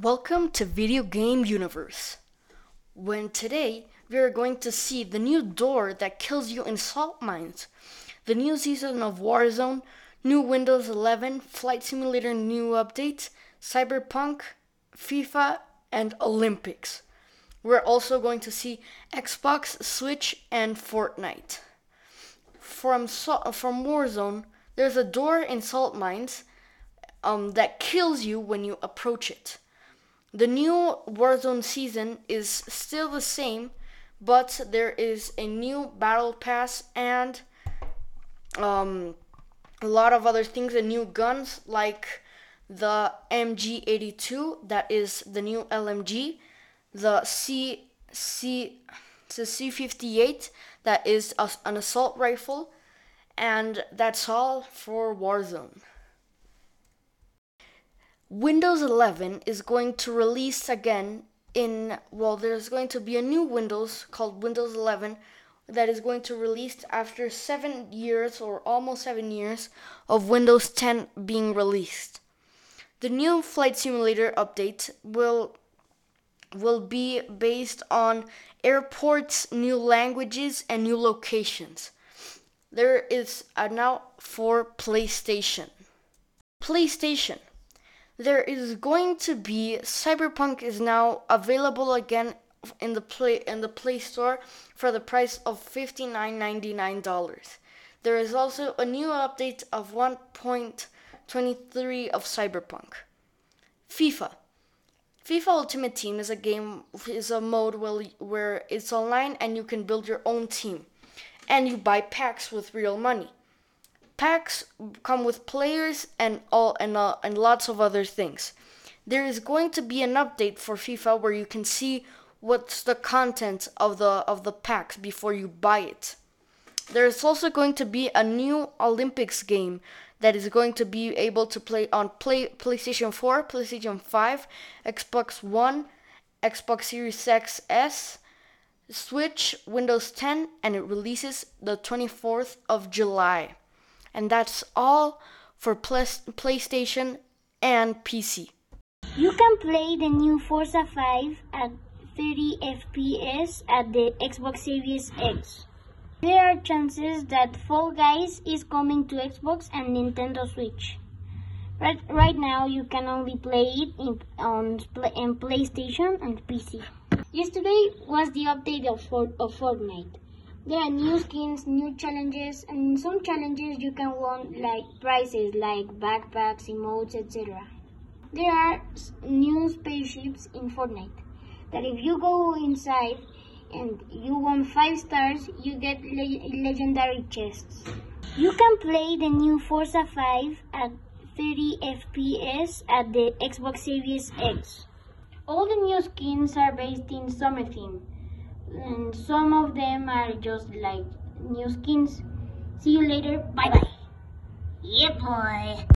Welcome to Video Game Universe. When today we are going to see the new door that kills you in salt mines, the new season of Warzone, new Windows 11, Flight Simulator new updates, Cyberpunk, FIFA, and Olympics. We're also going to see Xbox, Switch, and Fortnite. From so- from Warzone, there's a door in salt mines um, that kills you when you approach it. The new Warzone season is still the same, but there is a new battle pass and um, a lot of other things and new guns like the MG82 that is the new LMG, the C C the C58 that is an assault rifle, and that's all for Warzone. Windows 11 is going to release again in well there's going to be a new Windows called Windows 11 that is going to release after 7 years or almost 7 years of Windows 10 being released. The new flight simulator update will will be based on airports, new languages and new locations. There is a now for PlayStation. PlayStation there is going to be Cyberpunk is now available again in the play in the Play Store for the price of $59.99. There is also a new update of 1.23 of Cyberpunk. FIFA. FIFA Ultimate Team is a game is a mode where, where it's online and you can build your own team and you buy packs with real money packs come with players and all and uh, and lots of other things. There is going to be an update for FIFA where you can see what's the content of the of the packs before you buy it. There is also going to be a new Olympics game that is going to be able to play on play, PlayStation 4, PlayStation 5, Xbox One, Xbox Series X S, Switch, Windows 10, and it releases the 24th of July. And that's all for PlayStation and PC. You can play the new Forza 5 at 30 FPS at the Xbox Series X. There are chances that Fall Guys is coming to Xbox and Nintendo Switch. Right, right now, you can only play it in, on in PlayStation and PC. Yesterday was the update of, of Fortnite. There are new skins, new challenges, and some challenges you can win like prizes like backpacks, emotes, etc. There are new spaceships in Fortnite that if you go inside and you won 5 stars, you get le legendary chests. You can play the new Forza 5 at 30 FPS at the Xbox Series X. All the new skins are based in summer theme and some of them are just like new skins. See you later. Bye bye. Yeah, boy.